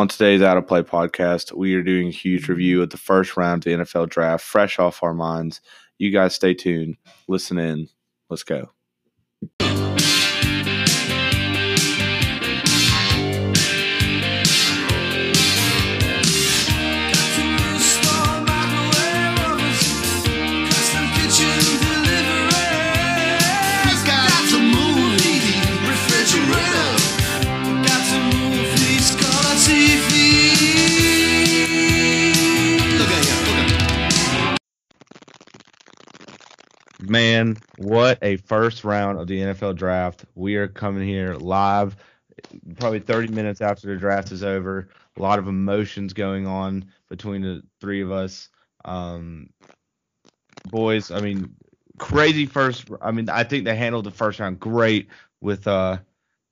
On today's Out of Play podcast, we are doing a huge review of the first round of the NFL draft, fresh off our minds. You guys stay tuned, listen in. Let's go. Man, what a first round of the NFL draft. We are coming here live, probably 30 minutes after the draft is over. A lot of emotions going on between the three of us. Um, boys, I mean, crazy first. I mean, I think they handled the first round great with uh,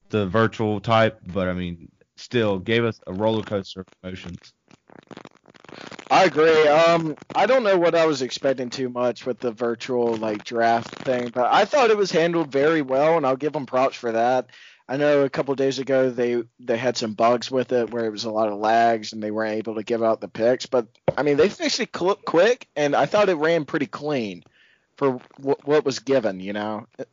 the virtual type, but I mean, still gave us a roller coaster of emotions. I agree. Um, I don't know what I was expecting too much with the virtual like draft thing, but I thought it was handled very well, and I'll give them props for that. I know a couple days ago they they had some bugs with it where it was a lot of lags and they weren't able to give out the picks, but I mean they fixed it cl- quick, and I thought it ran pretty clean for w- what was given. You know, what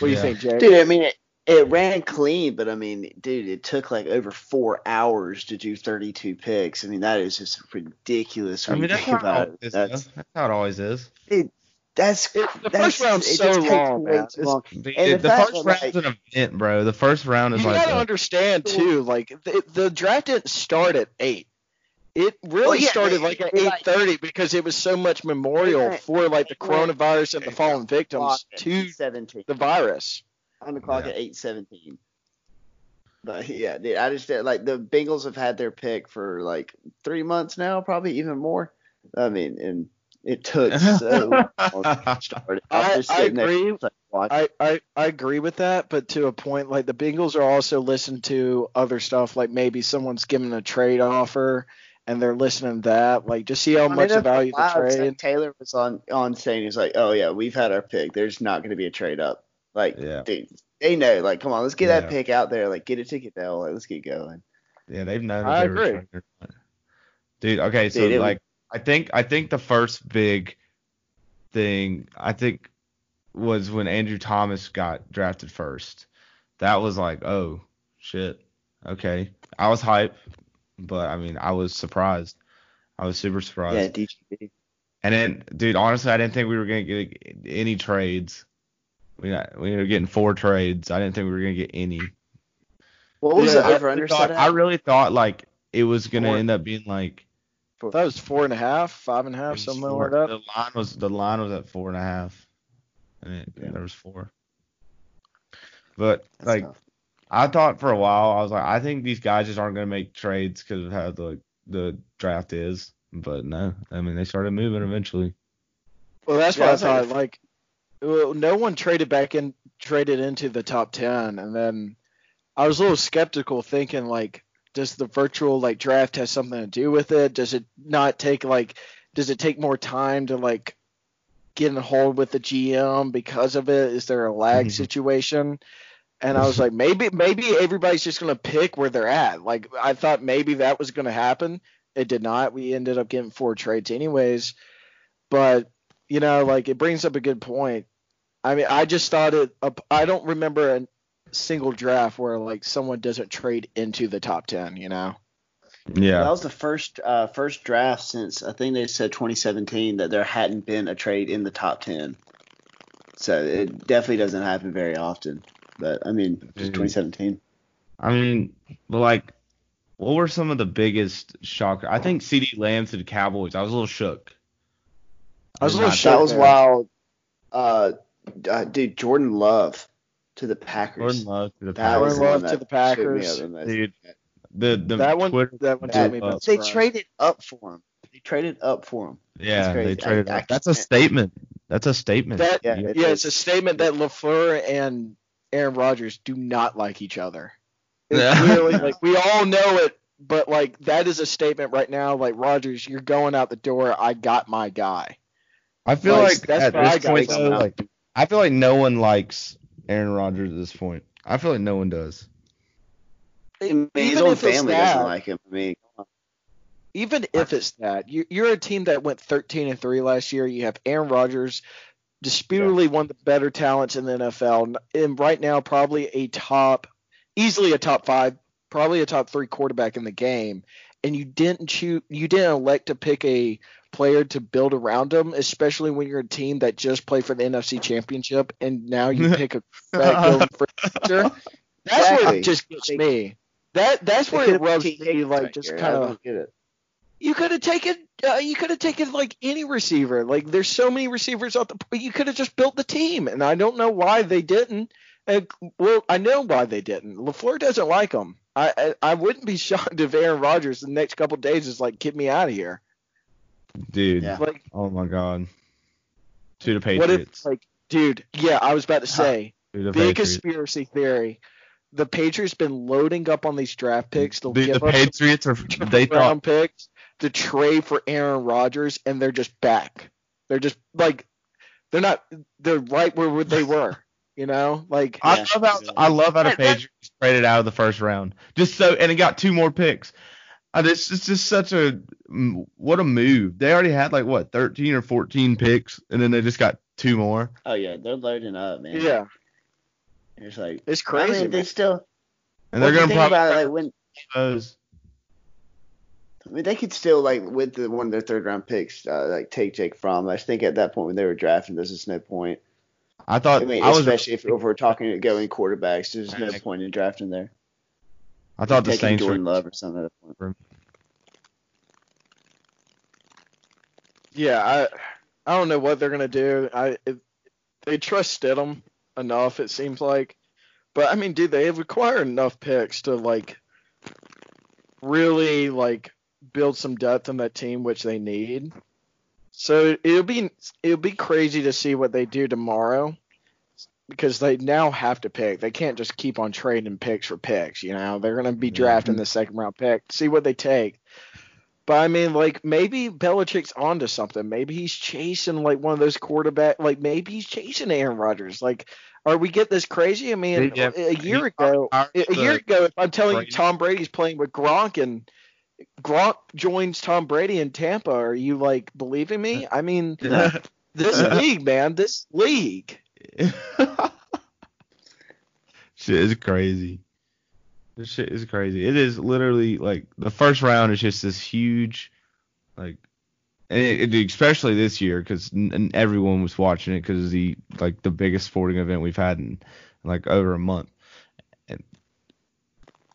do you think, Jay? Dude, I mean, it, it ran clean, but I mean, dude, it took like over four hours to do 32 picks. I mean, that is just ridiculous. I mean, you that's think how, it about always it. is, That's that's how it always is. that's the that's, first round's it so long, man. too It's- long. The, And the the fact first that, round's an event, bro. The first round is You like gotta a- understand too, like the, the draft didn't start at eight. It oh, really Well, yeah, started they- like at they, eight like- because it was so much memorial went- for like the they went- coronavirus and the fallen victims to 17. the virus. On the clock Yeah. at 8:17. But yeah, dude, I just like the Bengals have had their pick for like three months now, probably even more. I mean, and it took so long to start. I'm I- just I sitting there, agree. like. I, I, I agree with that, but to a point, like the Bengals are also listening to other stuff, like maybe someone's giving a trade offer and they're listening to that, like just see how I mean, much value the loud. Trade. Taylor was on on saying he's like, oh yeah, we've had our pick. There's not going to be a trade up. Like, Yeah. dude, they know. Like, come on, let's get Yeah. that pick out there. Like, get a ticket now. Like, let's get going. Yeah, they've known. I that they were agree. Dude, okay, so Dude, it was- like, I think I think the first big thing I think was when Andrew Thomas got drafted first. That was like, oh shit, okay. I was hype, but I mean, I was surprised. I was super surprised. Yeah, DGB. And then, dude, honestly, I didn't think we were gonna get any trades. We got we were getting four trades. I didn't think we were gonna get any. What was Yeah, the I over under I, thought, set I really thought like it was gonna Four. end up being like That was four and half, five and a it was something four- like that. The line was the line was at four and a half, and it, Yeah. there was four. But That's like tough. I thought for a while, I was like, I think these guys just aren't gonna make trades because of how the the draft is. But no, I mean they started moving eventually. Well, that's Yeah, what I like- thought. Like, well, no one traded back in, traded into the top ten, and then I was a little skeptical, thinking like, does the virtual like draft have something to do with it? Does it not take like, does it take more time to like get in hold with the GM because of it? Is there a lag Mhm. situation? And I was like, maybe maybe everybody's just gonna pick where they're at. Like I thought maybe that was gonna happen. It did not. We ended up getting four trades anyways. But you know, like it brings up a good point. I mean, I just thought it. I don't remember a single draft where like someone doesn't trade into the top ten. You know. Yeah. That was the first uh, first draft since I think they said 2017 that there hadn't been a trade in the top 10. So it definitely doesn't happen very often. But I mean, just Mhm. 2017. I mean, but like, what were some of the biggest shockers? I think CeeDee Lamb to the Cowboys. I was a little shook. I was a little not- shook. That was there. wild. Uh, uh, dude, Jordan Love to the Packers. Jordan Love to the That Jordan Packers. Love that to the Packers. up the most. Dude, the the that one. Twitter, that one That- me They surprise. traded up for him. They traded up for him. yeah, they traded. I- I up. That's a statement. That's a statement. That Yeah, yeah, it it's a statement that LaFleur and Aaron Rodgers do not like each other. It's Yeah. clearly like we all know it, but like that is a statement right now. Like Rodgers, you're going out the door. I got my guy. I feel Like, like that's at what I this got point, though, like I feel like no one likes Aaron Rodgers at this point. I feel like no one does. I mean, his even own if it's family doesn't that, like him. I mean, even if it's that, you, you're a team that went 13 and three last year. You have Aaron Rodgers, disputedly one of the better talents in the NFL, and right now probably a top, easily a top five, probably a top three quarterback in the game. And you didn't choose, you didn't elect to pick a player to build around him, especially when you're a team that just played for the NFC Championship, and now you pick a quarterback building for the future. That's what Exactly. just gets me. That that's they where it have rubs me like right just kind of don't get it. you could have taken uh, you could have taken like any receiver. Like there's so many receivers out the you could have just built the team, and I don't know why they didn't. And, well, I know why they didn't. LaFleur doesn't like them. I, I I wouldn't be shocked if Aaron Rodgers the next couple days is like, get me out of here. Dude. Yeah. Like Oh my god. To the Patriots. what if like, dude? Yeah, I was about to say to the big Patriots. conspiracy theory. The Patriots been loading up on these draft picks. They'll Dude, give the up Patriots are they thought round picks to trade for Aaron Rodgers, and they're just back. They're just like they're not. They're right where they were. You know, like I Yeah. love how I love how the That- that- Patriots traded out of the first round. Just so and it got two more picks. I just it's just such a what a move. They already had like what 13 or 14 picks and then they just got two more. Oh yeah, they're loading up, man. yeah, It's like it's I crazy. mean, they man. still. And they're gonna thing probably about it, like when those. I mean, they could still like with the one of their third round picks, uh, like take Jake Fromm. I think at that point when they were drafting, there's just no point. I thought I mean, I was especially if, if we're talking going quarterbacks, there's no point in drafting there. I thought the taking Saints Jordan were Love or something. At that point. Yeah, I I don't know what they're gonna do. I it, they trust Stidham enough, it seems like. But I mean, dude, they have acquired enough picks to like really like build some depth in that team, which they need. So it'll be it'll be crazy to see what they do tomorrow because they now have to pick. They can't just keep on trading picks for picks. You know, they're gonna be Yeah. drafting the second round pick. See what they take. But I mean, like maybe Belichick's onto something. Maybe he's chasing like one of those quarterback. Like maybe he's chasing Aaron Rodgers. Like, are we get this crazy? I mean, Yeah, a year he- ago, our- a year ago, if I'm telling Brady. you Tom Brady's playing with Gronk and Gronk joins Tom Brady in Tampa, are you like believing me? I mean, this league, man, this league. shit is crazy. This shit is crazy. It is literally like the first round is just this huge, like, and it, it- especially this year because everyone was watching it because the like the biggest sporting event we've had in like over a month.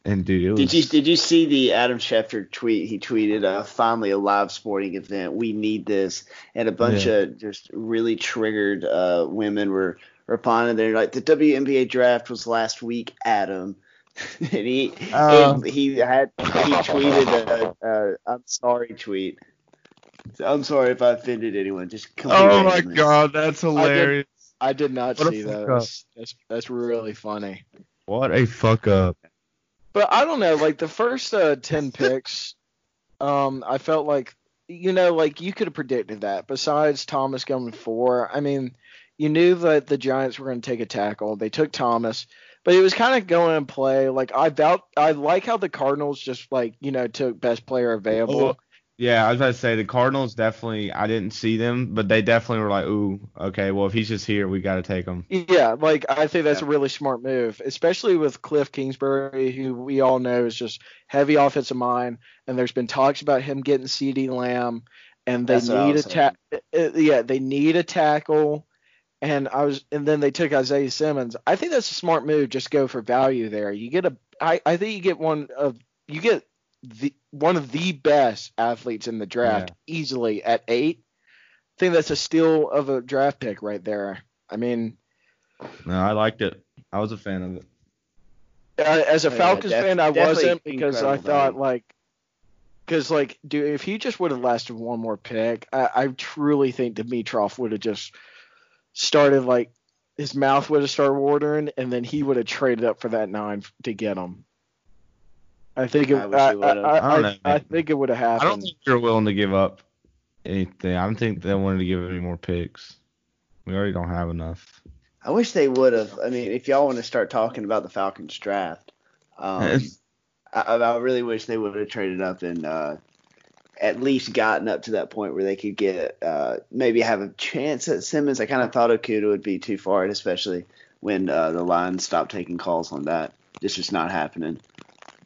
And and dude, it was. Did you did you see the Adam Schefter tweet? He tweeted, uh, "Finally a live sporting event. We need this." And a bunch Yeah. of just really triggered uh, women were responding. They're like, "The WNBA draft was last week, Adam." and he and he had he tweeted a, a, a "I'm sorry" tweet. I'm sorry if I offended anyone. Just completely oh my ignorant. god, that's hilarious! I did not What see that. That's, that's that's really funny. What a fuck up. But I don't know, like the first uh, ten picks, um, I felt like you know, like you could have predicted that. Besides Thomas going four, I mean, you knew that the Giants were going to take a tackle. They took Thomas, but it was kind of going in play. Like I doubt, I like how the Cardinals just like you know took best player available. Oh, Yeah, I was about to say the Cardinals definitely. I didn't see them, but they definitely were like, "Ooh, okay, well if he's just here, we got to take him." Yeah, like I think that's Yeah. a really smart move, especially with Cliff Kingsbury, who we all know is just heavy offensive mind, and there's been talks about him getting CeeDee Lamb, and they That's need a ta- uh, yeah, they need a tackle, and I was, and then they took Isaiah Simmons. I think that's a smart move. Just go for value there. You get a, I, I think you get one of, you get the one of the best athletes in the draft easily at eight. I think that's a steal of a draft pick right there. I mean. No, I liked it. I was a fan of it. Uh, as a Oh, yeah, Falcons def- fan, I wasn't because I thought value. like, because like, dude, if he just would have lasted one more pick, I, I truly think Dimitroff would have just started like his mouth would have started watering, and then he would have traded up for that nine to get him. I think it, I wish I, he would've. I, I don't I, know, I man. think it would have happened. I don't think you're willing to give up anything. I don't think they wanted to give any more picks. We already don't have enough. I wish they would have. I mean, if y'all want to start talking about the Falcons draft, um, I, I really wish they would have traded up and uh, at least gotten up to that point where they could get uh, maybe have a chance at Simmons. I kind of thought Okudah would be too far, especially when uh, the Lions stopped taking calls on that. It's just not happening.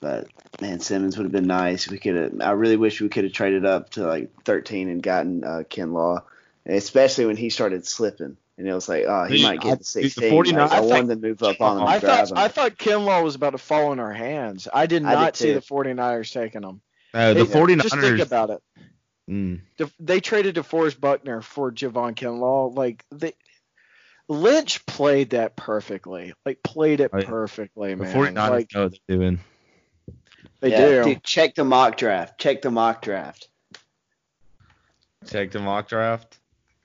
But man, Simmons would have been nice. We could have. I really wish we could have traded up to like 13 and gotten uh, Kinlaw, especially when he started slipping. And it was like, oh, he Dude, might get I- the 16. the 49 Like, I, I think- wanted to move up on him. I thought him. I thought Kinlaw was about to fall in our hands. I did I did not see too. the 49ers taking him. Uh, the Hey, 49ers. Just think about it. mm, They traded DeForest Buckner for Javon Kinlaw. Like they, Lynch played that perfectly. Like played it Oh, yeah. perfectly, the man. 49ers like know what they're doing. They Yeah, do. Dude, check the mock draft. Check the mock draft. Check the mock draft.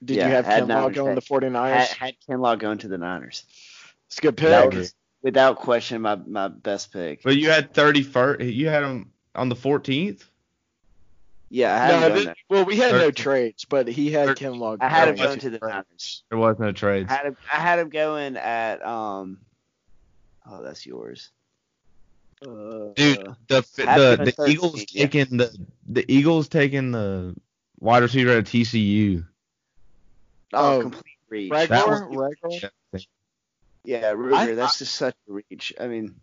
Did yeah, you have had Kinlaw Niners going to had- 49ers? Had, had Kinlaw going to the Niners. it's a good pick. That was without question my, my best pick. But you had 31st. You had him on the 14th. Yeah, I had No, him this- well, we had no trades, but he had Thirteen. Kinlaw. I had him going. going to the Niners. There was no I trades. had him, I had him going at um. Oh, that's yours. Uh, Dude, the the, the Eagles yeah. taking the the Eagles taking the wide receiver at TCU. oh, oh, complete reach. Ragnar? That was- Ragnar? Yeah, Reagor, I- that's just such a reach. I mean,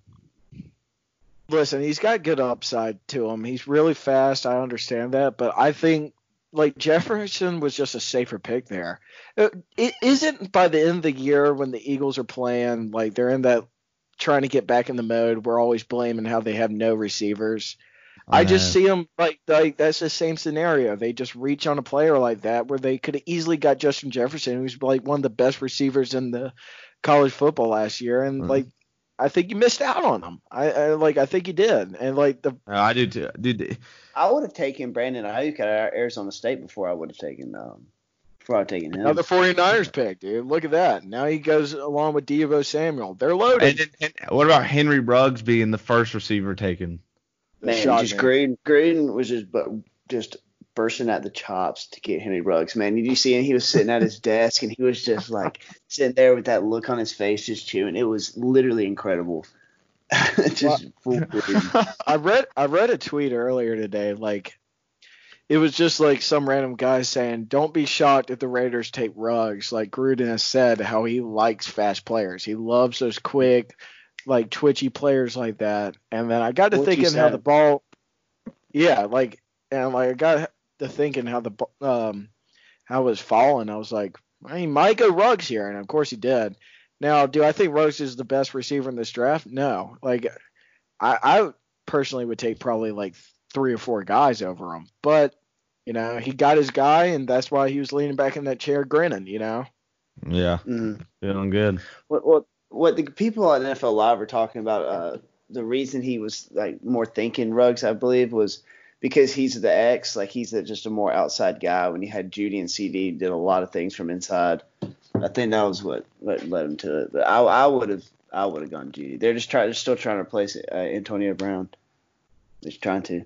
Listen, he's got good upside to him. He's really fast. I understand that, but I think like Jefferson was just a safer pick there. Uh, It isn't by the end of the year when the Eagles are playing like they're in that trying to get back in the mode. We're always blaming how they have no receivers. I just see them like like that's the same scenario. They just reach on a player like that where they could have easily got Justin Jefferson, who's like one of the best receivers in the college football last year, and Mhm. like I think you missed out on him. I, I like I think you did, and like the Uh, I do too. Dude, I would have taken Brandon Aiyuk at Arizona State before I would have taken um before I would taken him. another 49ers pick, dude. Look at that. Now he goes along with Deebo Samuel. They're loaded. and, then- and what about Henry Ruggs being the first receiver taken? Man, Shocked just me. Gruden, Gruden was just but just bursting at the chops to get Henry Ruggs. Man, did you see him? He was sitting at his desk and he was just like sitting there with that look on his face, just chewing. It was literally incredible. just full I read I read a tweet earlier today, like it was just like some random guy saying, "Don't be shocked if the Raiders take Ruggs." Like Gruden has said, how he likes fast players. He loves those quick, like twitchy players like that. And then I got to What thinking how the ball, yeah, like and like I got to thinking how the um how it was falling. I was like, well, he might go Ruggs here, and of course he did. Now, do I think Ruggs is the best receiver in this draft? No. Like, I, I personally would take probably like three or four guys over him. But, you know, he got his guy, and that's why he was leaning back in that chair grinning, you know? Yeah, Mhm. feeling good. What what what the people on NFL Live were talking about? Uh, the reason he was like more thinking Ruggs, I believe, was because he's the X, like he's a, just a more outside guy. When he had Jeudy and CeeDee, did a lot of things from inside. I think that was what what led him to it. But I I would have I would have gone Jeudy. They're just trying, they're still trying to replace uh, Antonio Brown. They're trying to.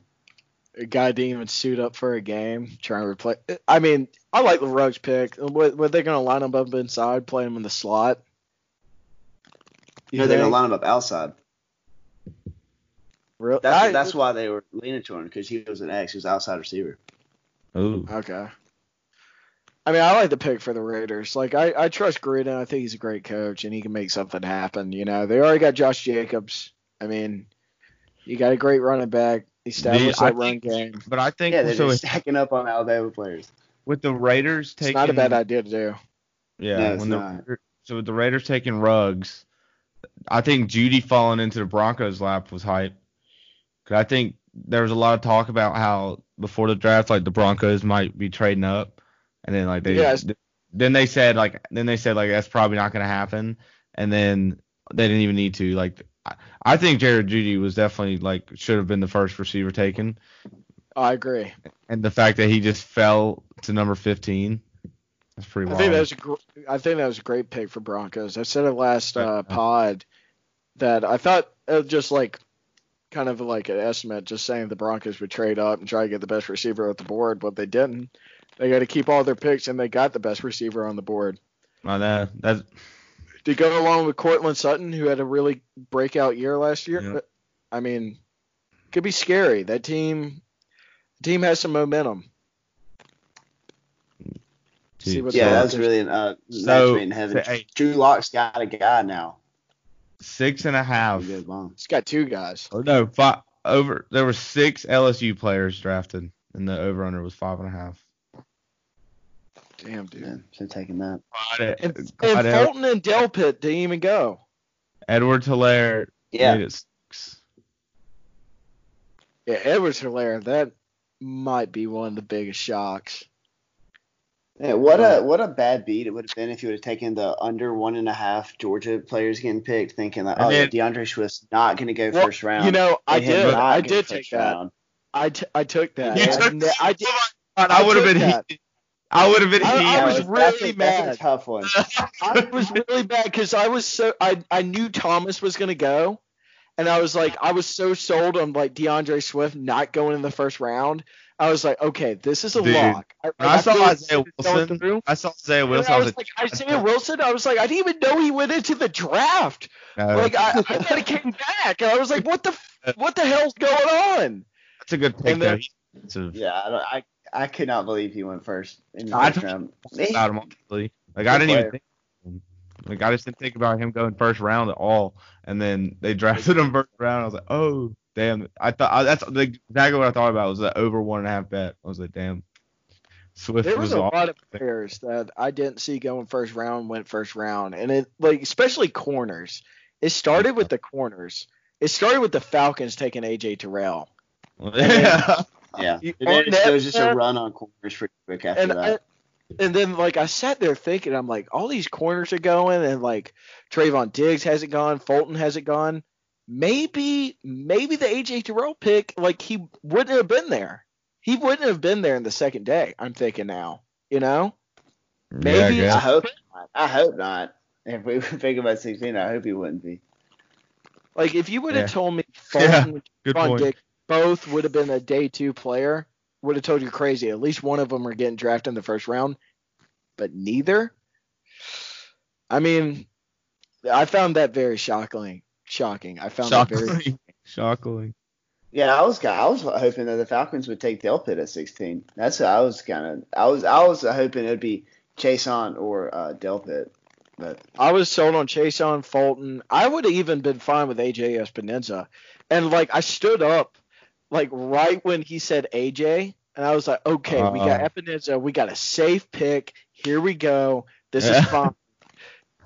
A guy didn't even suit up for a game, trying to replace. I mean, I like the Ruggs pick. What, what they going to line him up inside, play him in the slot? You know, they're gonna line him up outside. Real- That's I- that's why they were leaning to him because he was an X, he was outside receiver. Ooh. Okay. I mean, I like the pick for the Raiders. Like, I, I trust Gruden. I think he's a great coach, and he can make something happen. You know, they already got Josh Jacobs. I mean, you got a great running back. Establish The- I that run think- game. But I think Yeah, they're so just stacking up on Alabama players. with the Raiders It's taking not a bad idea to do. Yeah, No, when the so with the Raiders taking Ruggs, I think Jeudy falling into the Broncos' lap was hype. 'Cause I think there was a lot of talk about how before the draft, like the Broncos might be trading up, and then like they Yes. then they said like then they said like that's probably not going to happen, and then they didn't even need to. Like I, think Jerry Jeudy was definitely like should have been the first receiver taken, I agree. and the fact that he just fell to number 15, that's pretty I wild. think that was a gr- I think that was a great pick for Broncos. I said it last uh, pod that I thought it was just like kind of like an estimate, just saying the Broncos would trade up and try to get the best receiver at the board, but they didn't. They got to keep all their picks, and they got the best receiver on the board. I know that's To go along with Courtland Sutton, who had a really breakout year last year. Yeah. I mean, could be scary. That team, team has some momentum. See what Yeah, the that's really an uh, So, match in heaven. hey. Drew Lock's got a guy now. Six and a half. He goes long. He's got two guys. Or no, five over. There were six LSU players drafted, and the over under was five and a half. Damn, dude. Yeah, should taken that. And, and Clyde Ed- Fulton and Delpit didn't even go. Edward Helaire Yeah, made six. Yeah, Edwards Helaire, that might be one of the biggest shocks. Yeah, what a uh, what a bad beat it would have been if you would have taken the under one and a half Georgia players getting picked, thinking like, oh, yeah, then- DeAndre Swift's not going to go Well, first round. You know, I did. I did take that. round. I, t- I took that. You I, took ne- I did. I would have been. heated. I would have been. I- I heated. was that's a- really that's a tough one. I was really bad because I was so I I knew Thomas was gonna go, and I was like I was so sold on like DeAndre Swift not going in the first round. I was like, okay, this is a Dude, lock. I, when I saw feel Isaiah this is going Wilson. I saw Isaiah Wilson. I I was was like, Isaiah Wilson. I was like, I didn't even know he went into the draft. no, Like I, I thought he came back, and I was like, what the f- what the hell's going on? that's a good pick and though. then- He's. Yeah, I, don't, I could not believe he went first in the I first round. about him honestly. Like I didn't even think. Like I just didn't think about him going first round at all. And then they drafted him first round. I was like, oh damn. I thought I, that's like, exactly what I thought about was the over one and a half bet. I was like, damn. Swift There was a off. lot of players that I didn't see going first round went first round, and it like especially corners. It started with the corners. It started with the Falcons taking AJ Terrell. yeah. Yeah, You- and then there was just a run on corners pretty quick after and that. I, and then like I sat there thinking, I'm like, all these corners are going, and like Trevon Diggs hasn't gone, Fulton hasn't gone. Maybe maybe the AJ Terrell pick, like he wouldn't have been there. He wouldn't have been there in the second day. I'm thinking now, you know. Maybe Yeah, I I hope not. I hope not. If we were thinking about 16, I hope he wouldn't be. Like if you would have Yeah. told me Yeah, Fulton, Good Trevon point. Diggs both would have been a day two player, would have told you crazy. At least one of them are getting drafted in the first round, but neither. I mean, I found that very shocking. Shocking. I found that very. Shockingly. Shockingly. Yeah, I was I was hoping that the Falcons would take Delpit at 16. That's what I was kind of I was I was hoping it would be Chase on or uh, Delpit, but I was sold on Chase on Fulton. I would have even been fine with AJ Epenesa, and like I stood up, like right when he said AJ, and I was like, okay, we got Uh. Epenesa, we got a safe pick. Here we go. This Yeah. is fine.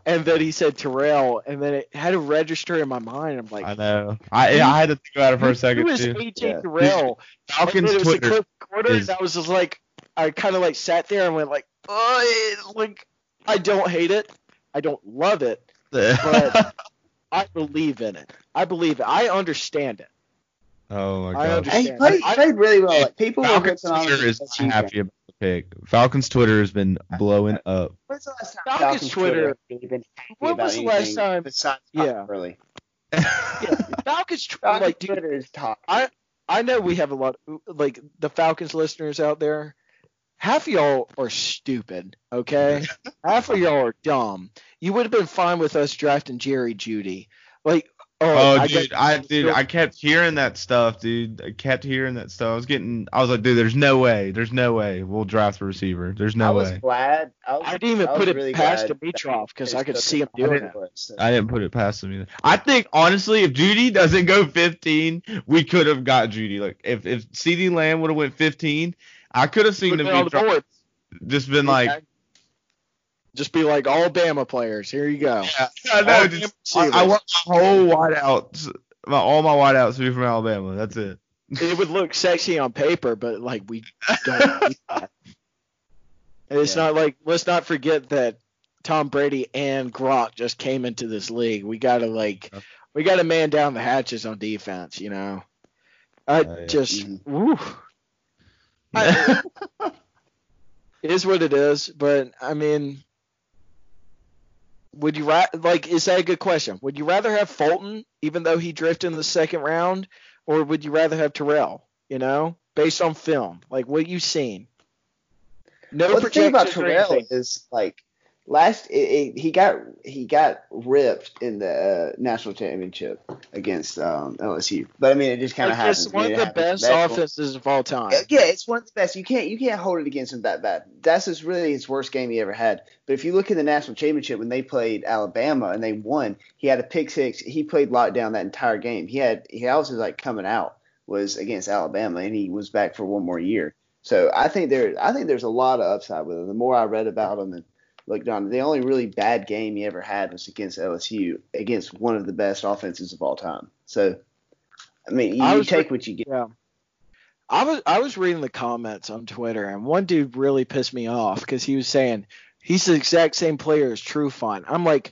And then he said Terrell, and then it had to register in my mind. I'm like, I know. I I had to think about it for a second who is too. AJ Yeah. Terrell? Falcons then it was the Twitter. Quarter, is- and I was just like, I kind of like sat there and went like, oh, like I don't hate it, I don't love it, but I believe in it. I believe it. I understand it. Oh my god. understand. he played, I- played really well. Like, people were Falcons ripping on him Twitter is because not he- happy about the pick. Falcons Twitter has been blowing up. When's the last time Falcons Falcons Twitter- really been happy When about was the last time- Besides Yeah. yeah. early. Yeah, Falcons. tr- Falcons like, dude, Twitter is top. I I know we have a lot, of, like the Falcons listeners out there. Half of y'all are stupid, okay? Half of y'all are dumb. You would have been fine with us drafting Jerry Jeudy. Like, oh, Oh, I dude, got- I dude, I kept hearing that stuff, dude. I kept hearing that stuff. I was getting, I was like, dude, there's no way, there's no way we'll draft the receiver. There's I no was way. glad. I, was, glad. I didn't even I put it really past glad Dimitroff that because I could see him him doing off it. the. I didn't put it past him either. I think honestly, if Jeudy doesn't go 15, we could have got Jeudy. Like if if CeeDee Lamb would have went 15, I could have seen Put them it on the board. just been like, Okay? Just be like all Bama players. Here you go. yeah, I know. All Just, Bama I, I want my whole wideouts, my all my wideouts to be from Alabama. That's it. it would look sexy on paper, but like we don't. need that. And It's Yeah. not like let's not forget that Tom Brady and Gronk just came into this league. We gotta like we gotta man down the hatches on defense. You know, I Oh, yeah. just Mhm. woo. I- it is what it is, but I mean. Would you ra- like? Is that a good question? Would you rather have Fulton, even though he drifted in the second round, or would you rather have Terrell? You know, based on film, like what you've seen. No Well, the thing about Terrell is like last it, it, he got he got ripped in the uh, national championship against um, LSU. But I mean, it just kind of happens. it's one of the best That's- offenses of all time. Yeah, it's one of the best. You can't you can't hold it against him that bad. That's just really his worst game he ever had. But if you look at the national championship when they played Alabama and they won, he had a pick six. He played lockdown that entire game. He had he also was like coming out was against Alabama and he was back for one more year. So I think there I think there's a lot of upside with him. The more I read about him and looked on, the only really bad game he ever had was against LSU against one of the best offenses of all time. So I mean, you, I you was take what you get. Yeah. I was I was reading the comments on Twitter and one dude really pissed me off because he was saying he's the exact same player as Trufant. I'm like,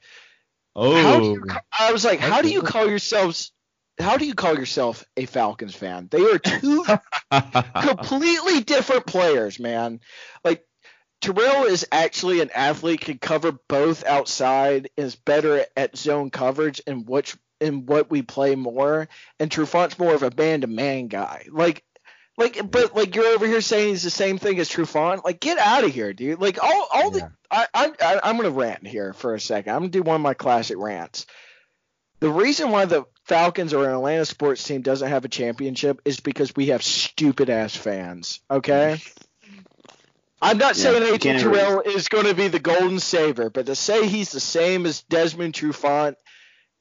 Oh, how do you, oh. I was like, how do you call yourselves? How do you call yourself a Falcons fan? They are two completely different players, man. Like Terrell is actually an athlete, can cover both outside, is better at zone coverage and which in what we play more, and Trufant's more of a man to man guy. Like like but like you're over here saying he's the same thing as Trufant. Like get out of here, dude. Like all all Yeah. the I, I I I'm gonna rant here for a second. I'm gonna do one of my classic rants. The reason why the Falcons or an Atlanta sports team doesn't have a championship is because we have stupid ass fans. Okay. I'm not Yeah, saying you AJ can't Terrell is going to be the golden saver, but to say he's the same as Desmond Trufant,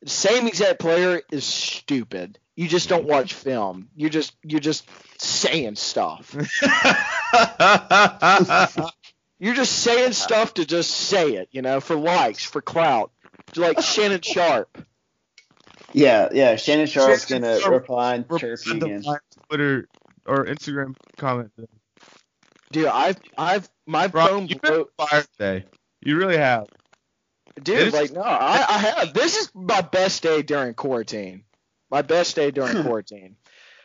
same exact player, is stupid. You just don't watch film. You're just you're just saying stuff. You're just saying stuff to just say it, you know, for likes, for clout. Like Shannon Sharpe. Yeah, yeah. Shannon Sharpe's Shannon gonna Sharpe reply and chirp you the again. Twitter or Instagram comment. Dude, I've I've my Bro, phone you've been blew. on fire today. You really have. Dude, like no, I, I have. This is my best day during quarantine. My best day during quarantine.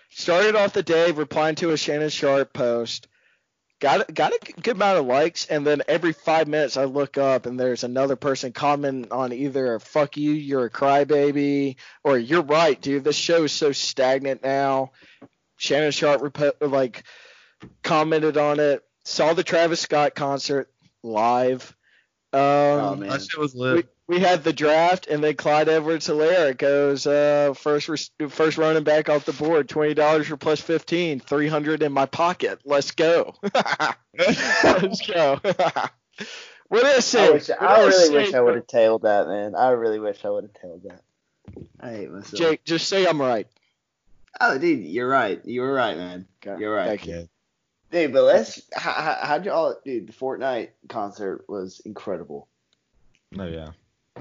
Started off the day replying to a Shannon Sharpe post. Got got a good amount of likes, and then every five minutes I look up and there's another person commenting on either "fuck you, you're a crybaby" or "you're right, dude. This show is so stagnant now." Shannon Sharpe repo- like commented on it. Saw the Travis Scott concert live. Um, Oh man. That shit was we, lit. we had the draft, and then Clyde Edwards Helaire goes uh, first res- first running back off the board, twenty dollars for plus fifteen, three hundred in my pocket. Let's go. Let's go. what did I wish, What I really say? wish I would have tailed that, man. I really wish I would have tailed that. I hate myself. Jake, just say I'm right. Oh, dude, you're right. You were right, man. Okay, You're right. Thank you. Dude, but let's. How, how, how'd y'all, dude? The Fortnite concert was incredible. Oh yeah.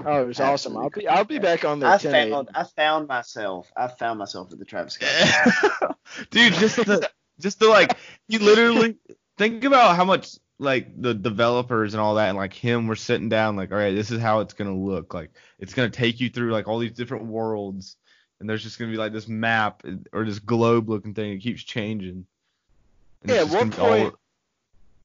Oh, it was awesome. I'll be I'll be back on there. I 10 found, I found myself. I found myself at the Travis Scott. Dude, just the just the like he literally think about how much like the developers and all that and like him were sitting down like all right this is how it's gonna look like it's gonna take you through like all these different worlds and there's just gonna be like this map or this globe looking thing it keeps changing And Yeah, at one gonna all- point-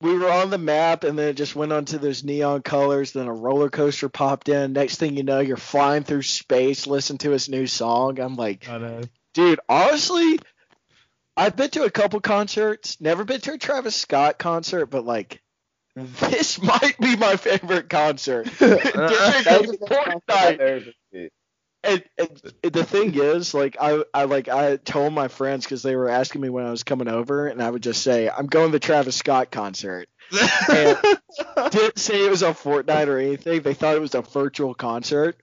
we were on the map and then it just went onto those neon colors then a roller coaster popped in. Next thing you know you're flying through space listening to his new song. I'm like I dude honestly i've been to a couple concerts. Never been to a travis scott concert but like this might be my favorite concert. During That was a the best concert Fortnite. I've ever been to. and, and the thing is, like I, I like I told my friends because they were asking me when I was coming over, and I would just say I'm going to the Travis Scott concert. Didn't say it was on Fortnite or anything. They thought it was a virtual concert,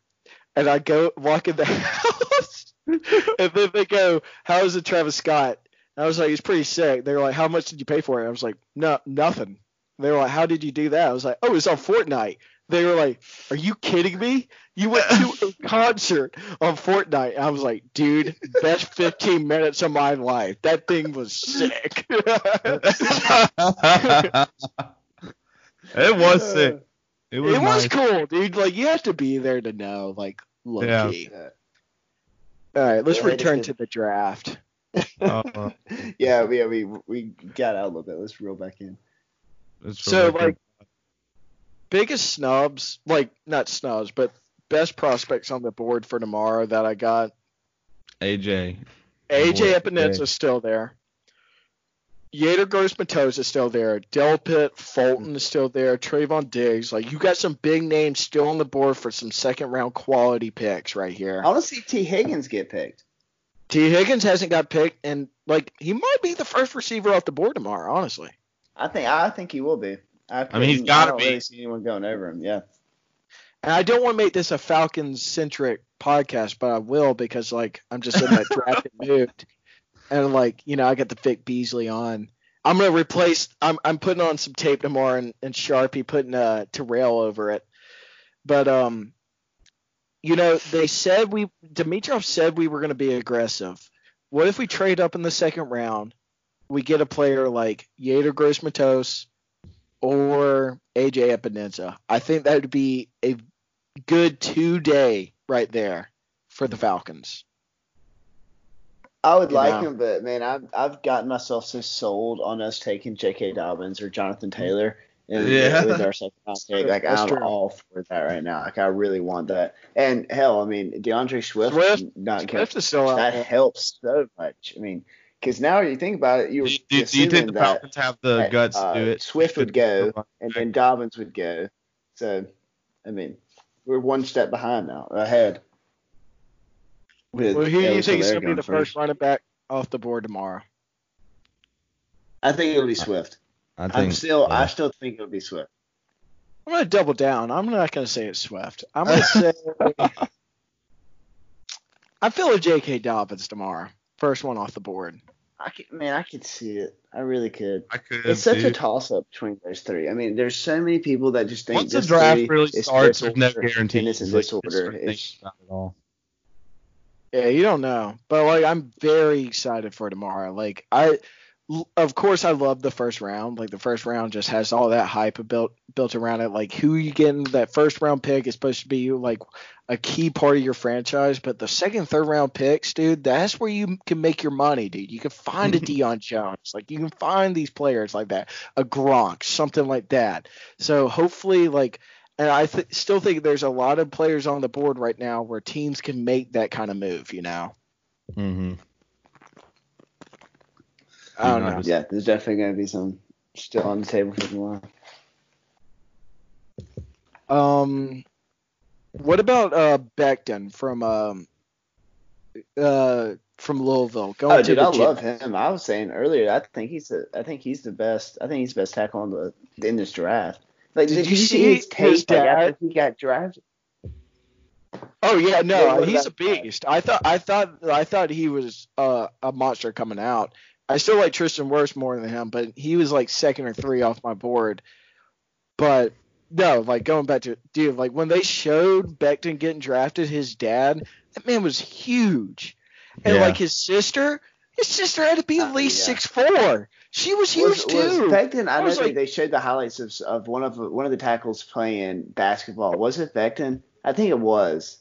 and I go walk in the house, and then they go, "How is it, Travis Scott?" And I was like, "He's pretty sick." They were like, "How much did you pay for it?" I was like, "No, nothing." They were like, "How did you do that?" I was like, "Oh, it's on Fortnite." They were like, "Are you kidding me? You went to a concert on Fortnite?" I was like, "Dude, best 15 minutes of my life. That thing was sick." it was sick. It was, it was nice. cool, dude. Like you have to be there to know, like low Yeah. key. All right, let's Yeah, return to the draft. Uh, yeah, we, we we got out a little bit. Let's reel back in. it's So really like biggest snubs, like not snubs, but best prospects on the board for tomorrow that I got. good. AJ. AJ boy, Epinet's yeah. is still there. Yetur Gross-Matos is still there. Delpit, Fulton is still there. Trevon Diggs. Like you got some big names still on the board for some second round quality picks right here. I want to see Tee Higgins get picked. Tee Higgins hasn't got picked, and like he might be the first receiver off the board tomorrow. Honestly, I think I think he will be. I, I mean, he's couldn't- gotta I don't be. really see anyone going over him. Yeah. and I don't want to make this a Falcons centric podcast, but I will because like I'm just in that drafted mood, and like you know I got the Vic Beasley on. I'm gonna replace. I'm I'm putting on some tape tomorrow and, and Sharpie putting a Terrell over it. But um, you know they said we Dimitroff said we were gonna be aggressive. What if we trade up in the second round? We get a player like Yetur Gross-Matos or AJ Epenesa. I think that would be a good two day right there for the Falcons. I would You like know. him, but man, I've I've gotten myself so sold on us taking J.K. Dobbins or Jonathan Taylor. And Yeah. with our second round pick, like That's I'm true. all for that right now. Like I really want that. And hell, I mean, DeAndre Swift, Swift- not Swift is still out that there. helps so much. I mean, because now you think about it, you Do, were do, do you think assuming the that, Falcons have the that, guts uh, to do it? Swift would go, and then Dobbins would go. So, I mean, we're one step behind now, ahead. With Well, who do you think is going to be the first running back off the board tomorrow? I think it'll be Swift. I think I'm still, I still think it'll be Swift. I'm going to double down. I'm not going to say it's Swift. I'm going to say I feel a J.K. Dobbins tomorrow. First one off the board. I could, man, I could see it. I really could. I could. It's such too. a toss up between those three. I mean, there's so many people that just think Once the this draft three really is starts, this there's no guarantee. and it's in Like, this just order. It's, about it all. Yeah, you don't know, but like I'm very excited for tomorrow. Like I, l- of course, I love the first round. Like the first round just has all that hype built built around it. Like who you getting that first round pick is supposed to be like a key part of your franchise. But the second, third round picks, dude, that's where you can make your money, dude. You can find a Deion Jones, like you can find these players like that, a Gronk, something like that. So hopefully, like. And I th- still think there's a lot of players on the board right now where teams can make that kind of move, you know. Mm-hmm. I don't You know, know. just- yeah, there's definitely going to be some still on the table for tomorrow. Um, what about uh Becton from um uh from Louisville going Oh, to dude, the I Jets? love him. I was saying earlier, I think he's the, I think he's the best. I think he's the best tackle on the in this draft. Like, Did did, you you see see his his tape like, after he got drafted? Oh yeah, Yeah, no, what he's a about that? beast. I thought I thought I thought he was uh, a monster coming out. I still like Tristan Wirfs more than him, but he was like second or three off my board. But no, like going back to dude, like when they showed Becton getting drafted, his dad, that man was huge, and Yeah. like his sister, his sister had to be at Uh, least yeah. six four. She was huge was, too. Was Becton, I I know was they, like- they showed the highlights of, of one of one of the tackles playing basketball. Was it Becton? I think it was.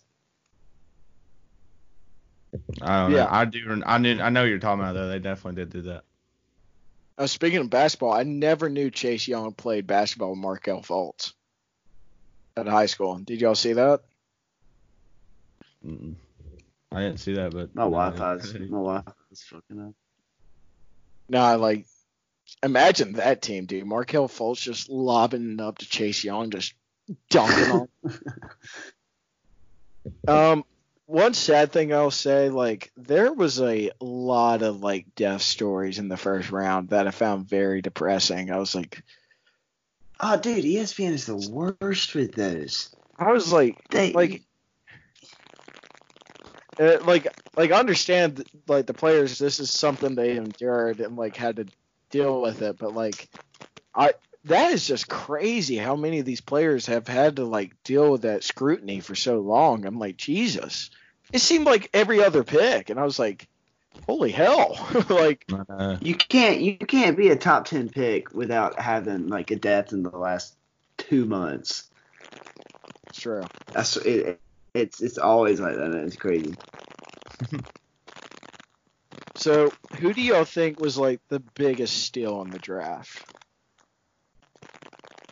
I don't Yeah. know. I do. I knew. I know what you're talking about though. They definitely did do that. Uh, speaking of basketball, I never knew Chase Young played basketball with Markelle Fultz at high school. Did y'all see that? Mm-mm. I didn't see that, but My no, Wi-Fi's my Wi-Fi's fucking up. No, like imagine that team, dude. Markelle Fultz just lobbing it up to Chase Young, just dunking on. um, one sad thing I'll say, like there was a lot of like death stories in the first round that I found very depressing. I was like, Oh, dude, ESPN is the worst with those. I was like, They like uh, like like understand like the players this is something they endured and like had to deal with it but like I that is just crazy how many of these players have had to like deal with that scrutiny for so long I'm like Jesus it seemed like every other pick and I was like holy hell like Uh, you can't you can't be a top ten pick without having like a death in the last two months. it's true That's it. It's it's always like that. It's crazy. so who do y'all think was like the biggest steal in the draft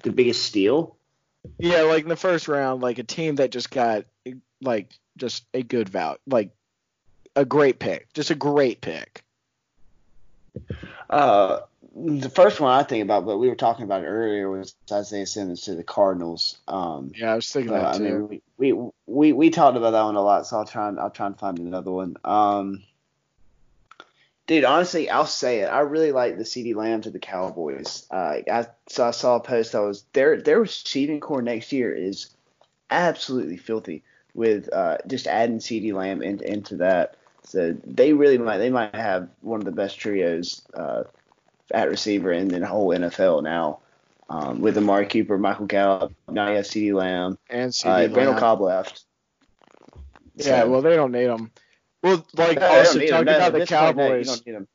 The biggest steal. Yeah, like in the first round, like a team that just got like just a good vote, like a great pick, just a great pick. Uh, the first one I think about, but we were talking about earlier, was Isaiah Simmons to the Cardinals. Um, Yeah, I was thinking that I too. mean, we, we we we talked about that one a lot, so I'll try and I'll try and find another one. Um, dude, honestly, I'll say it. I really like the CeeDee Lamb to the Cowboys. Uh, I saw I saw a post that was their their receiving core next year is absolutely filthy with uh, just adding CeeDee Lamb into into that. So they really might they might have one of the best trios uh, at receiver in the whole NFL now. Um, with Amari Cooper, Michael Gallup, now you have CeeDee Lamb. and CeeDee Uh, Lamb. Randall Cobb left. Yeah, So- well, they don't need them. Well, like No, also don't need him. talking about the this point, no, you Cowboys. don't need him.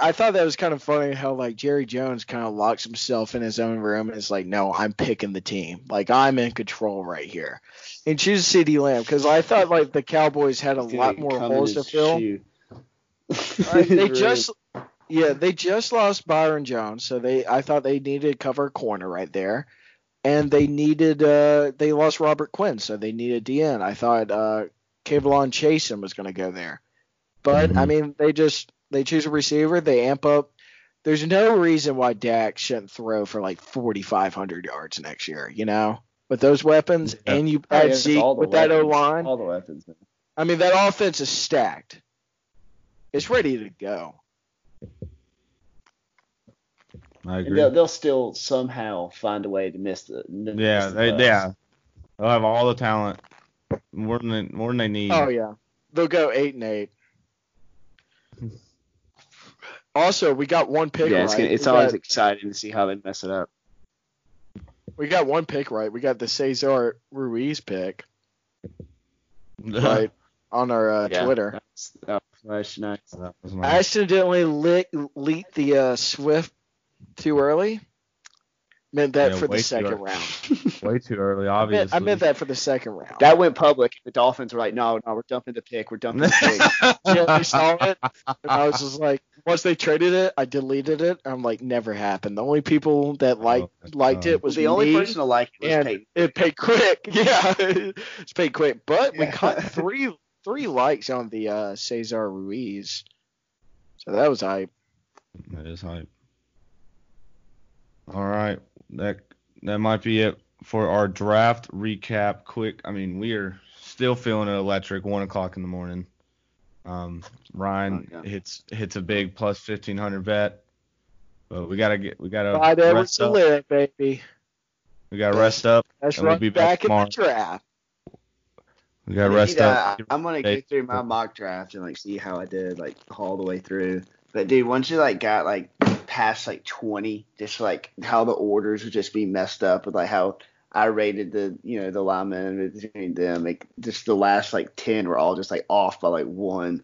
I thought that was kind of funny how like Jerry Jones kind of locks himself in his own room and is like, "No, I'm picking the team. Like I'm in control right here." And choose CeeDee Lamb because I thought like the Cowboys had a He's lot more holes to fill. Right, they just yeah, they just lost Byron Jones, so they I thought they needed to cover corner right there. And they needed uh they lost Robert Quinn, so they needed DN. I thought uh K'Lavon Chaisson was gonna go there. But I Mhm. mean they just they choose a receiver, they amp up there's no reason why Dak shouldn't throw for like forty five hundred yards next year, you know? With those weapons Yeah. and you Oh, add yeah, Zeke all the with that O line. All the weapons. Man. I mean that offense is stacked. It's ready to go. I agree. they'll, they'll still somehow find a way to miss the. miss Yeah, the they, yeah. They'll have all the talent, more than they, more than they need. Oh yeah, they'll go eight and eight. Also, we got one pick Yeah, right. it's, gonna, it's always got, exciting to see how they mess it up. we got one pick right. We got the Cesar Ruiz pick right on our uh, Yeah, Twitter. That's, that was nice. That was I accidentally lit, leaked the uh, Swift too early. Meant that Yeah, for the second round. Way too early, I meant, obviously. I meant that for the second round. That went public. The Dolphins were like, no, no, we're dumping the pick. We're dumping the pick. yeah, they saw it, and I was just like, once they traded it, I deleted it. I'm like, never happened. The only people that liked liked Oh. it was the only person to like it was and Peyton. it paid quick. Yeah, it's paid quick. But we Yeah. got three three likes on the uh, Cesar Ruiz, so that was hype. That is hype. All right, that that might be it for our draft recap. Quick, I mean, we are still feeling it electric. One o'clock in the morning. Um, Ryan Oh, yeah. hits hits a big plus fifteen hundred bet, but we gotta get we gotta Edwards rest to up. live, baby. We gotta rest up. That's And we'll be back back in the draft. We gotta I rest up. I'm gonna go through my mock draft and like see how I did like all the way through. But dude, once you like got like past like 20, just like how the orders would just be messed up with like how I rated the you know the linemen between them. Like just the last like 10 were all just like off by like one.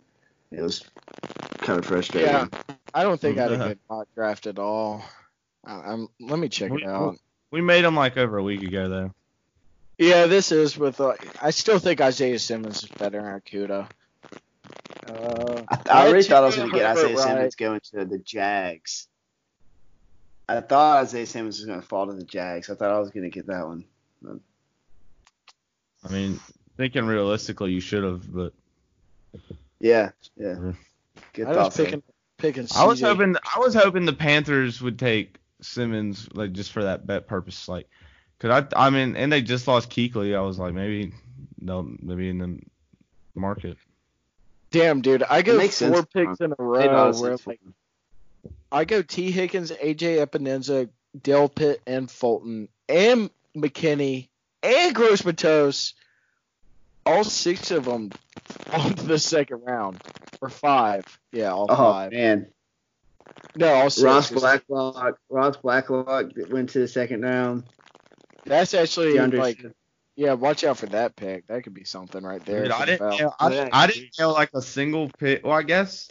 It was kind of frustrating. Yeah. I don't think I had a good mock draft at all. I- I'm, let me check We- it out. We made them like over a week ago though. Yeah, this is with. Uh, I still think Isaiah Simmons is better than Okudah. Uh, I, I really thought I was going to get Herbert Isaiah right. Simmons going to the Jags. I thought Isaiah Simmons was going to fall to the Jags. I thought I was going to get that one. I mean, thinking realistically, you should have, but Yeah, yeah. Good I was thoughts. picking picking. I was hoping I was hoping the Panthers would take Simmons like just for that bet purpose, like, cause I I mean, and they just lost Kuechly. I was like maybe they'll maybe in the market. Damn, dude, I go makes sense four picks in a row where sense for like him. I go Tee Higgins, AJ Epenesa, Del Pitt, and Fulton, and McKinney, and Gross Matos. All six of them on the second round, or five. Yeah, all Oh five. man, No, all six. Ross Blacklock. Ross Blacklock went to the second round. That's actually DeAndre like, yeah, watch out for that pick. That could be something right there. Dude, I didn't Falcons. know, I, I didn't geez. know like a single pick. Well, I guess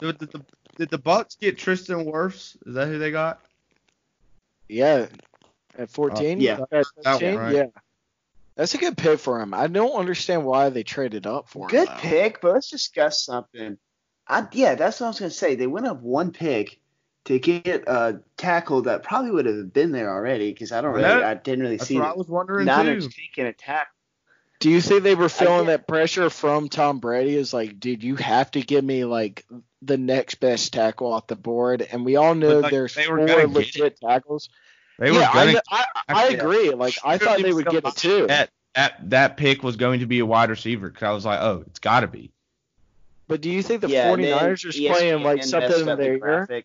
did the, the, did the Bucs get Tristan Wirfs? Is that who they got? Yeah, at 14. yeah. At That one, right? Yeah. That's a good pick for him. I don't understand why they traded up for him. Good pick, but let's discuss something. I yeah, that's what I was gonna say. They went up one pick to get a tackle that probably would have been there already because I don't really, Yeah, I didn't really That's see what I was wondering Niners too. taking a tackle. Do you think they were feeling that pressure from Tom Brady? Is like, dude, you have to give me like the next best tackle off the board, and we all know like, there's they were four gonna get legit tackles. They were yeah, I, I, I agree. Like I thought they would get it too. That, that that pick was going to be a wide receiver because I was like, oh, it's got to be. But do you think the yeah, and 49ers are playing like something messed in up the their.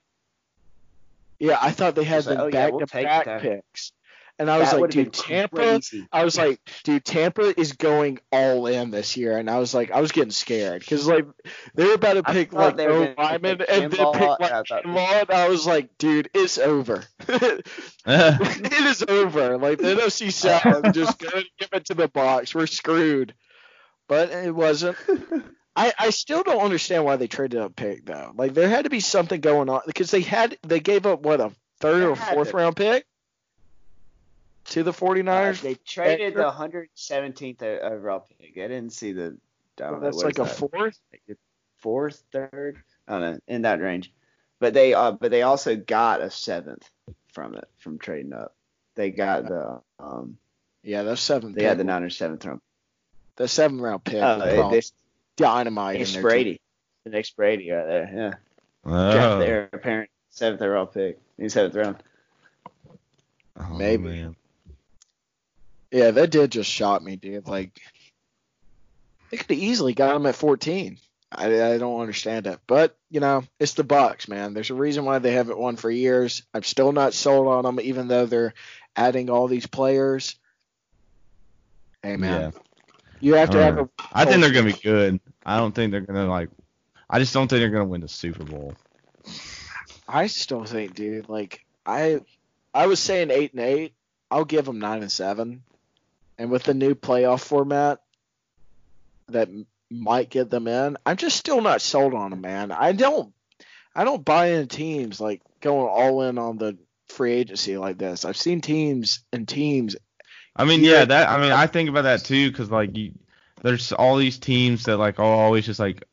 Yeah, I thought they had It's the oh, back to back picks. And I was That like, dude, Tampa crazy. I was like, dude, Tampa is going all in this year, and I was like, I was getting scared because like they were about to pick like they no lineman pick and then pick like Kinlaw, and I was like, dude, it's over. it is over. Like the NFC South just gonna give it to the box. We're screwed. But it wasn't. I, I still don't understand why they traded up pick though. Like there had to be something going on because they had they gave up what a third There or fourth round pick to the 49ers. Uh, they traded the 117th overall pick. I didn't see the. I don't know, That's like a that? fourth. fourth, third. I don't know, in that range. But they uh, but they also got a seventh from it from trading up. They got the um Yeah, that's seventh. they pick. had the Niners seventh round. the seventh round pick. Oh, was this dynamite. in it's their Brady, the next Brady right there. Yeah, oh, draft their apparent seventh overall pick in seventh round. oh, Maybe. man. Yeah, that did just shock me, dude. Like they could have easily got him at 14. I, I don't understand it, but you know, it's the Bucs, man. There's a reason why they haven't won for years. I'm still not sold on them, even though they're adding all these players. Hey, man, Yeah. you have to I have a. I think they're gonna be good. I don't think they're gonna like. I just don't think they're gonna win the Super Bowl. I still think, dude, like I, I was saying eight and eight. I'll give them nine and seven, and with the new playoff format, that might get them in. I'm just still not sold on them, man. I don't, I don't buy in teams like going all in on the free agency like this. I've seen teams and teams. I mean, Yeah. that. I mean, I think about that too, because like you, there's all these teams that like are always just like,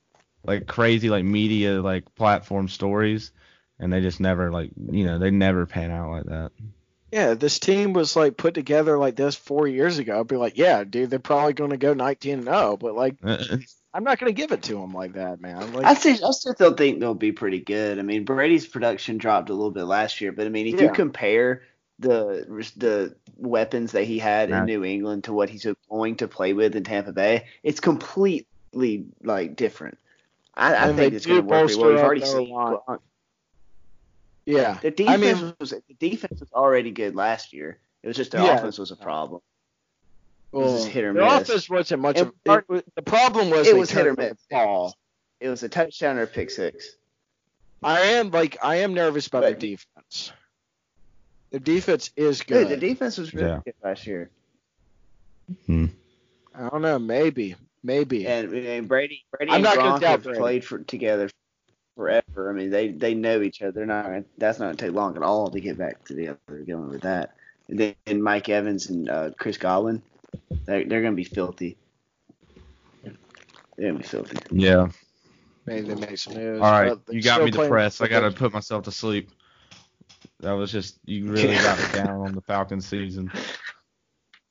like crazy like media like platform stories, and they just never like you know they never pan out like that. Yeah, this team was like put together like this four years ago. I'd be like, yeah, dude, they're probably going to go 19 and 0, but like, uh, uh. I'm not going to give it to them like that, man. Like, I still, I still still think they'll be pretty good. I mean, Brady's production dropped a little bit last year, but I mean, if you compare the the weapons that he had Yeah. in New England to what he's going to play with in Tampa Bay, it's completely like different. I, I think it's going to work pretty well. bolster We've already seen line. Yeah, the I defense mean, was the defense was already good last year. It was just their Yeah. offense was a problem. well, just hit or their miss. offense wasn't much It of it, the problem was it they was hit or miss. the ball. It was a touchdown or a pick six. I am like I am nervous about But- their defense. The defense is Dude, good. the defense was really Yeah. good last year. Hmm. I don't know, maybe, maybe. And, and Brady, Brady I'm and not gonna Gronk have played for together forever. I mean, they they know each other. They're not that's not gonna take long at all to get back to the other going with that. And then and Mike Evans and uh, Chris Godwin, they're, they're gonna be filthy. They're gonna be filthy. Yeah. maybe they make some news. All right, you got me depressed. I gotta put myself to sleep. That was just you really got me down on the Falcons season.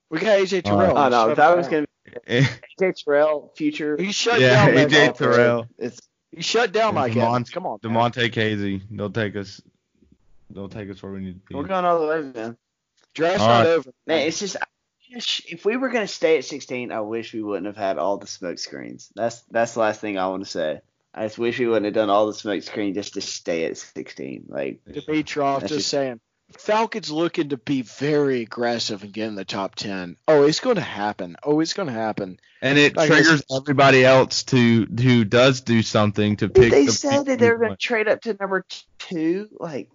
We got AJ All right. Terrell. Oh no, Shut that was gonna be AJ Terrell future. He shut yeah, down. Mike AJ Evans. Terrell, It's He shut down And Mike Demont- Evans. Come on, man. Demonte Casey. They'll take us. They'll take us where we need to be. we're going all the way, man. Draft's All not right. over. Man, it's just if we were gonna stay at 16, I wish we wouldn't have had all the smoke screens. That's that's the last thing I want to say. I just wish we wouldn't have done all the smoke screen just to stay at 16. Like, Dimitroff That's just just- saying. Falcons looking to be very aggressive and get in the top ten. Oh, it's going to happen. Oh, it's going to happen. And it I triggers everybody else to who does do something to pick. they the said that they're gonna trade up to number two. Like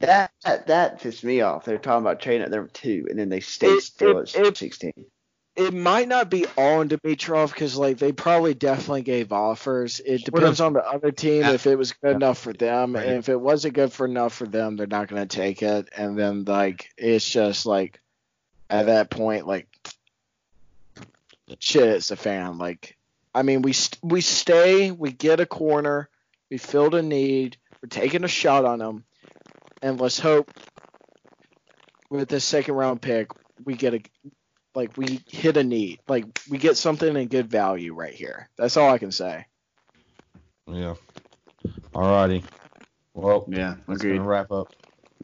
that that, that pissed me off. They're talking about trading at number two, and then they stay It- still it- at it- 16. It might not be all on Dimitroff because like they probably definitely gave offers. It depends on the other team if it was good Yeah. enough for them. Right. And if it wasn't good for enough for them, they're not going to take it. And then like it's just like at that point like shit, it's a fan. Like I mean, we st- we stay, we get a corner, we filled a need, we're taking a shot on them, and let's hope with this second round pick we get a like we hit a need, like we get something in good value right here. That's all I can say. Yeah. Alrighty. Well, Yeah, that's agreed. gonna wrap up.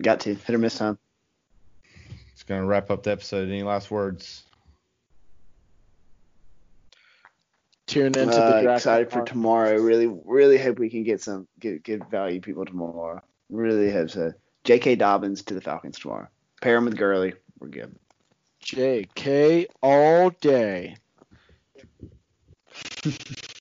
Got to hit or miss time. It's gonna wrap up the episode. Any last words? Tune into Uh, the draft. excited for tomorrow. Really, really hope we can get some good, good value people tomorrow. Really hope so. J.K. Dobbins to the Falcons tomorrow. Pair him with Gurley. We're good. JK all day.